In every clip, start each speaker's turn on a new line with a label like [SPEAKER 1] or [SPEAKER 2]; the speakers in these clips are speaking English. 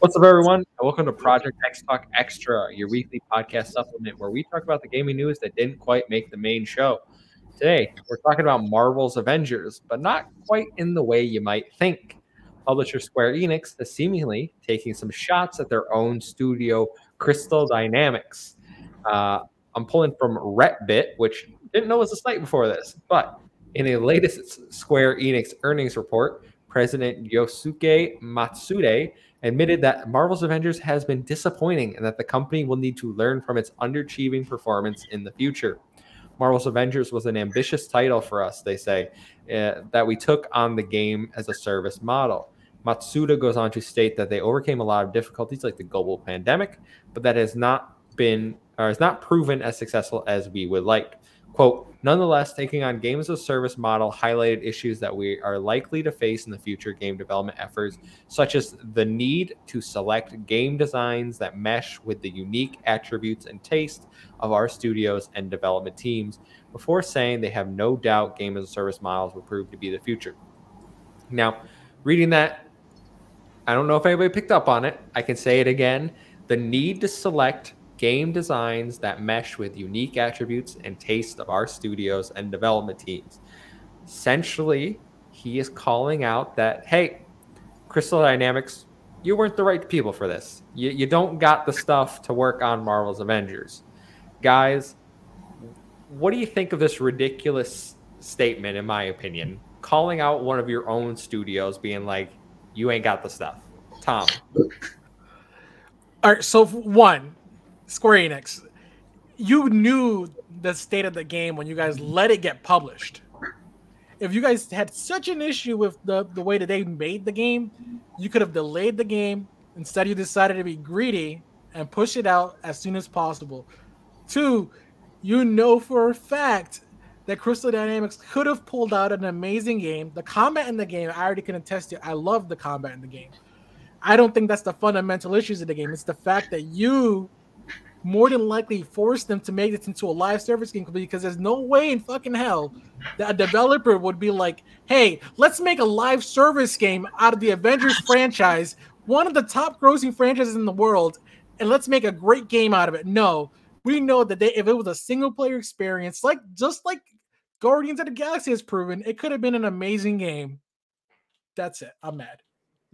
[SPEAKER 1] What's up, everyone? Welcome to Project X Talk Extra, your weekly podcast supplement where we talk about the gaming news that didn't quite make the main show. Today, we're talking about Marvel's Avengers, but not quite in the way you might think. Publisher Square Enix is seemingly taking some shots at their own studio, Crystal Dynamics. Uh, I'm pulling from RETBIT, which didn't know was a site before this, but in a latest Square Enix earnings report, President Yosuke Matsuda admitted that Marvel's Avengers has been disappointing and that the company will need to learn from its underachieving performance in the future. Marvel's Avengers was an ambitious title for us, they say, uh, that we took on the game as a service model. Matsuda goes on to state that they overcame a lot of difficulties like the global pandemic, but that has not been or has not proven as successful as we would like. Quote, nonetheless, taking on games as a service model highlighted issues that we are likely to face in the future game development efforts, such as the need to select game designs that mesh with the unique attributes and taste of our studios and development teams, before saying they have no doubt game as a service models will prove to be the future. Now, reading that, I don't know if anybody picked up on it. I can say it again. The need to select game designs that mesh with unique attributes and taste of our studios and development teams. Essentially, he is calling out that, hey, Crystal Dynamics, you weren't the right people for this. You, you don't got the stuff to work on Marvel's Avengers. Guys, what do you think of this ridiculous statement, in my opinion? Calling out one of your own studios, being like, you ain't got the stuff. Tom.
[SPEAKER 2] All right, so one, Square Enix, you knew the state of the game when you guys let it get published. If you guys had such an issue with the, the way that they made the game, you could have delayed the game. Instead, you decided to be greedy and push it out as soon as possible. Two, you know for a fact that Crystal Dynamics could have pulled out an amazing game. The combat in the game, I already can attest to. I love the combat in the game. I don't think that's the fundamental issues of the game. It's the fact that you more than likely force them to make this into a live service game because there's no way in fucking hell that a developer would be like, hey, let's make a live service game out of the Avengers franchise, one of the top grossing franchises in the world, and let's make a great game out of it. No, we know that they, if it was a single player experience, like just like Guardians of the Galaxy has proven, it could have been an amazing game. That's it. I'm mad.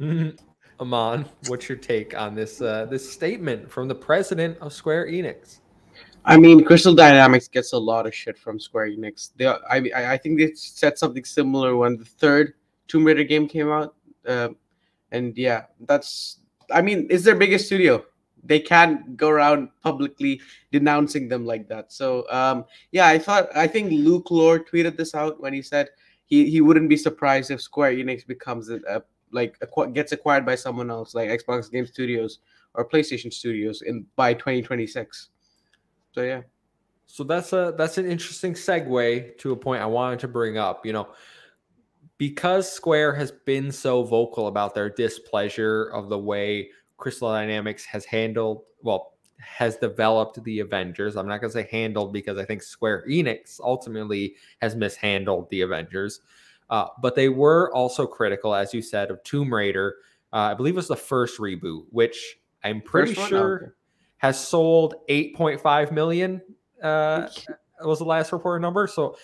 [SPEAKER 1] Mm-hmm. Amon, what's your take on this uh, this statement from the president of Square Enix?
[SPEAKER 3] I mean, Crystal Dynamics gets a lot of shit from Square Enix. They, I, I think they said something similar when the third Tomb Raider game came out. Uh, and yeah, that's. I mean, it's their biggest studio. They can't go around publicly denouncing them like that. So um, yeah, I thought I think Luke Lore tweeted this out when he said he, he wouldn't be surprised if Square Enix becomes a, a like gets acquired by someone else, like Xbox Game Studios or PlayStation Studios, in by 2026. So yeah.
[SPEAKER 1] So that's a that's an interesting segue to a point I wanted to bring up. You know, because Square has been so vocal about their displeasure of the way Crystal Dynamics has handled, well, has developed the Avengers. I'm not going to say handled because I think Square Enix ultimately has mishandled the Avengers. Uh, but they were also critical, as you said, of Tomb Raider. Uh, I believe it was the first reboot, which I'm pretty sure has sold 8.5 million. Uh, was the last reported number. So,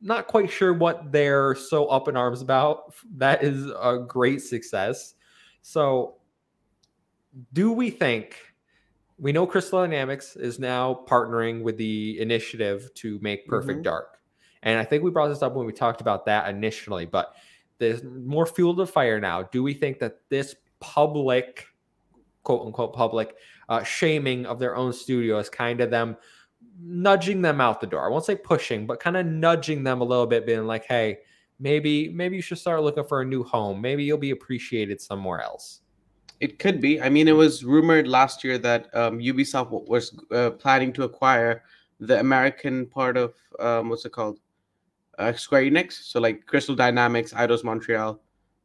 [SPEAKER 1] not quite sure what they're so up in arms about. That is a great success. So, do we think we know Crystal Dynamics is now partnering with the initiative to make Perfect mm-hmm. Dark? And I think we brought this up when we talked about that initially, but there's more fuel to fire now. Do we think that this public, quote unquote, public uh, shaming of their own studio is kind of them nudging them out the door? I won't say pushing, but kind of nudging them a little bit, being like, hey, maybe maybe you should start looking for a new home. Maybe you'll be appreciated somewhere else.
[SPEAKER 3] It could be. I mean, it was rumored last year that um, Ubisoft was uh, planning to acquire the American part of um, what's it called? Uh, Square Enix, so like Crystal Dynamics, Eidos Montreal,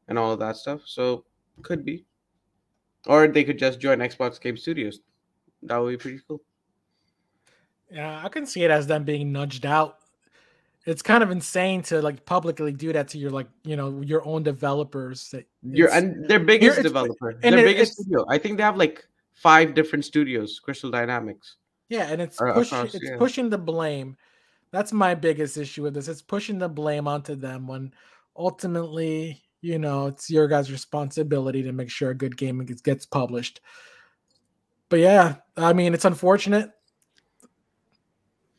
[SPEAKER 3] and all of that stuff. So could be, or they could just join Xbox Game Studios. That would be pretty cool.
[SPEAKER 2] Yeah, I can see it as them being nudged out. it's kind of insane to like publicly do that to your like you know your own developers. That
[SPEAKER 3] You're
[SPEAKER 2] it's-
[SPEAKER 3] and their biggest developer,
[SPEAKER 2] and
[SPEAKER 3] their
[SPEAKER 2] it-
[SPEAKER 3] biggest studio. I think they have like five different studios. Crystal Dynamics.
[SPEAKER 2] Yeah, and it's pushing
[SPEAKER 3] across,
[SPEAKER 2] it's
[SPEAKER 3] yeah.
[SPEAKER 2] pushing the blame. That's my biggest issue with this. It's pushing the blame onto them when ultimately, you know, it's your guys' responsibility to make sure a good game gets, gets published. But yeah, I mean, it's unfortunate.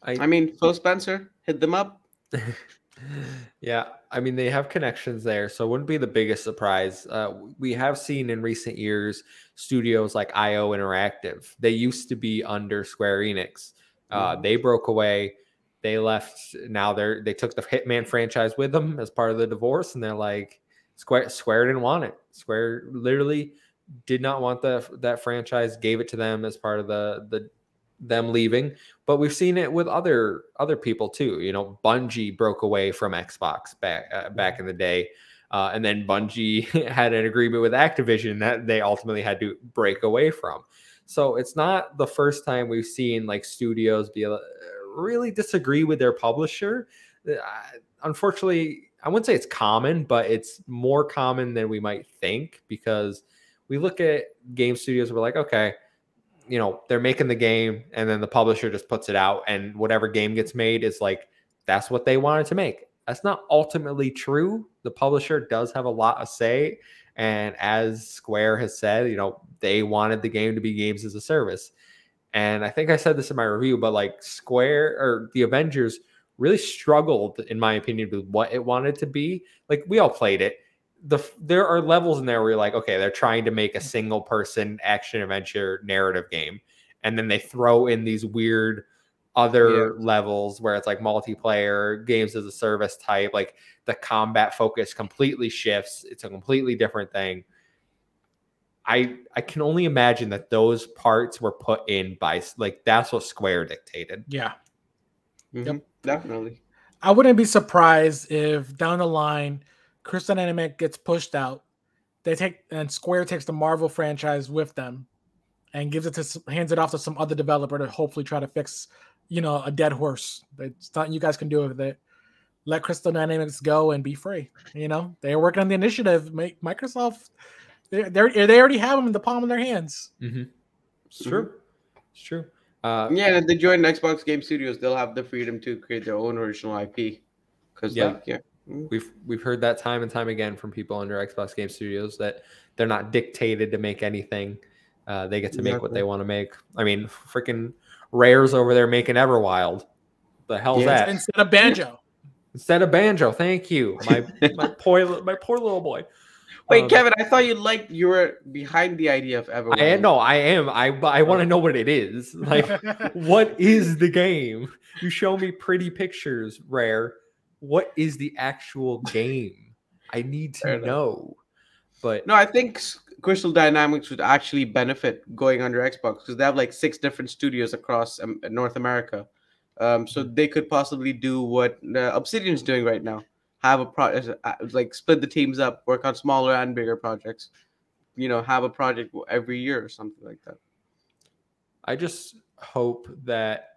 [SPEAKER 3] I mean, Phil Spencer hit them up.
[SPEAKER 1] yeah, I mean they have connections there, so it wouldn't be the biggest surprise. Uh, we have seen in recent years studios like IO Interactive. They used to be under Square Enix. Uh,
[SPEAKER 3] Mhm.
[SPEAKER 1] They broke away. They left. Now they're they took the Hitman franchise with them as part of the divorce, and they're like Square. Square didn't want it. Square literally did not want the that franchise. Gave it to them as part of the the them leaving but we've seen it with other other people too. You know, Bungie broke away from Xbox back uh, back in the day, uh, and then Bungie had an agreement with Activision that they ultimately had to break away from. So it's not the first time we've seen like studios be really disagree with their publisher. Uh, unfortunately, I wouldn't say it's common, but it's more common than we might think because we look at game studios we're like, okay, you know they're making the game and then the publisher just puts it out and whatever game gets made is like that's what they wanted to make. That's not ultimately true. The publisher does have a lot of say and as square has said you know they wanted the game to be games as a service and i think i said this in my review but like square or the avengers really struggled in my opinion with what it wanted to be like we all played it the there are levels in there where you're like, okay, they're trying to make a single person action adventure narrative game, and then they throw in these weird other levels where it's like multiplayer games as a service type. Like the combat focus completely shifts. It's a completely different thing. I I can only imagine that those parts were put in by like that's what Square dictated.
[SPEAKER 2] Yeah.
[SPEAKER 3] Mhm, Definitely.
[SPEAKER 2] I wouldn't be surprised if down the line, Crystal Dynamics gets pushed out. They take and Square takes the Marvel franchise with them, and gives it to hands it off to some other developer to hopefully try to fix, you know, a dead horse. It's nothing you guys can do with it. Let Crystal Dynamics go and be free. You know, they're working on the initiative. Make Microsoft. They they they already have them in the palm of their hands.
[SPEAKER 1] Mm-hmm. It's true. It's true. Uh,
[SPEAKER 3] Yeah, if they join Xbox Game Studios, they'll have the freedom to create their own original IP. Because
[SPEAKER 1] Yeah.
[SPEAKER 3] like, yeah,
[SPEAKER 1] We've we've heard that time and time again from people under Xbox Game Studios that they're not dictated to make anything. Uh, they get to make what they want to make. I mean, freaking Rare's over there making Everwild. The hell's
[SPEAKER 3] Yeah.
[SPEAKER 1] that?
[SPEAKER 2] Instead of Banjo.
[SPEAKER 1] Instead of banjo, thank you, my my poor my poor little boy.
[SPEAKER 3] Wait,
[SPEAKER 1] Um,
[SPEAKER 3] Kevin, I thought you liked you were behind the idea of Everwild.
[SPEAKER 1] I no, I am. I I want to know what it is. Like, what is the game? You show me pretty pictures, Rare. What is the actual game? I need
[SPEAKER 3] Fair
[SPEAKER 1] to
[SPEAKER 3] enough.
[SPEAKER 1] know. But
[SPEAKER 3] No, I think Crystal Dynamics would actually benefit going under Xbox because they have like six different studios across um, North America. Um, so
[SPEAKER 1] Mm-hmm.
[SPEAKER 3] they could possibly do what uh, Obsidian's doing right now. Have a project, uh, like split the teams up, work on smaller and bigger projects. You know, have a project every year or something like that.
[SPEAKER 1] I just hope that.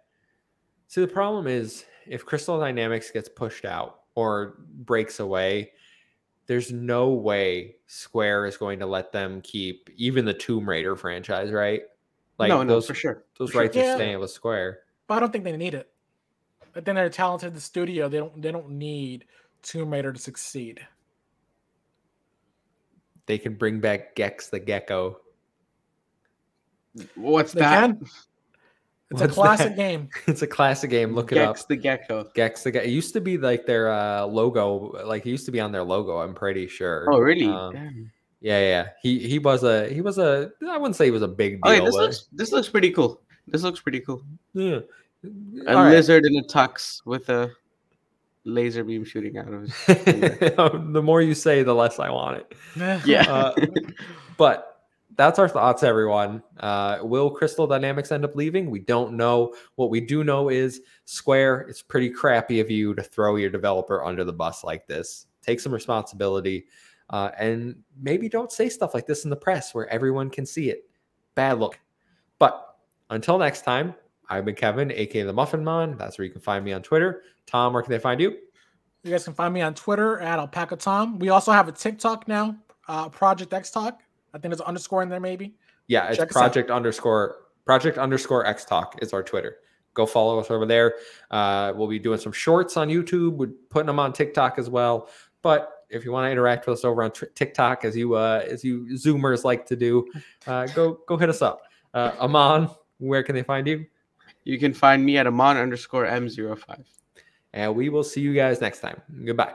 [SPEAKER 1] See, the problem is if Crystal Dynamics gets pushed out or breaks away, there's no way Square is going to let them keep even the Tomb Raider franchise, right? Like
[SPEAKER 3] no, no,
[SPEAKER 1] those
[SPEAKER 3] for sure.
[SPEAKER 1] those
[SPEAKER 3] for sure.
[SPEAKER 1] rights
[SPEAKER 2] Yeah.
[SPEAKER 1] are staying with Square.
[SPEAKER 2] But I don't think they need it. But then they're talented the studio. They don't they don't need Tomb Raider to succeed.
[SPEAKER 1] They can bring back Gex the Gecko.
[SPEAKER 3] What's
[SPEAKER 2] They
[SPEAKER 3] that?
[SPEAKER 2] can. It's a classic
[SPEAKER 1] that?
[SPEAKER 2] game.
[SPEAKER 1] It's a classic game. Look it up.
[SPEAKER 3] Gex
[SPEAKER 1] up.
[SPEAKER 3] the Gecko.
[SPEAKER 1] Gex the Gecko. It used to be like their uh, logo. Like it used to be on their logo. I'm pretty sure.
[SPEAKER 3] Oh, really?
[SPEAKER 1] Um, Yeah, yeah. He he was a he was a I wouldn't say he was a big deal.
[SPEAKER 3] Okay, this
[SPEAKER 1] but-
[SPEAKER 3] looks this looks pretty cool. This looks pretty cool.
[SPEAKER 1] yeah.
[SPEAKER 3] A
[SPEAKER 1] All right.
[SPEAKER 3] lizard in a tux with a laser beam shooting out of his.
[SPEAKER 1] the more you say, the less I want it.
[SPEAKER 3] yeah.
[SPEAKER 1] Uh, but that's our thoughts, everyone. Uh, will Crystal Dynamics end up leaving? We don't know. What we do know is Square. It's pretty crappy of you to throw your developer under the bus like this. Take some responsibility, uh, and maybe don't say stuff like this in the press where everyone can see it. Bad look. But until next time, I've been Kevin, aka the Muffin Man. That's where you can find me on Twitter. Tom, where can they find you?
[SPEAKER 2] You guys can find me on Twitter at Alpaca Tom. We also have a TikTok now, uh, Project X Talk. I think there's an underscore in there, maybe.
[SPEAKER 1] Yeah, it's
[SPEAKER 2] Check
[SPEAKER 1] project underscore project underscore X Talk is our Twitter. Go follow us over there. Uh, we'll be doing some shorts on YouTube. We're putting them on TikTok as well. But if you want to interact with us over on TikTok, as you uh, as you Zoomers like to do, uh, go go hit us up. Uh, Amon, where can they find you?
[SPEAKER 3] You can find me at Amon underscore M05.
[SPEAKER 1] And we will see you guys next time. Goodbye.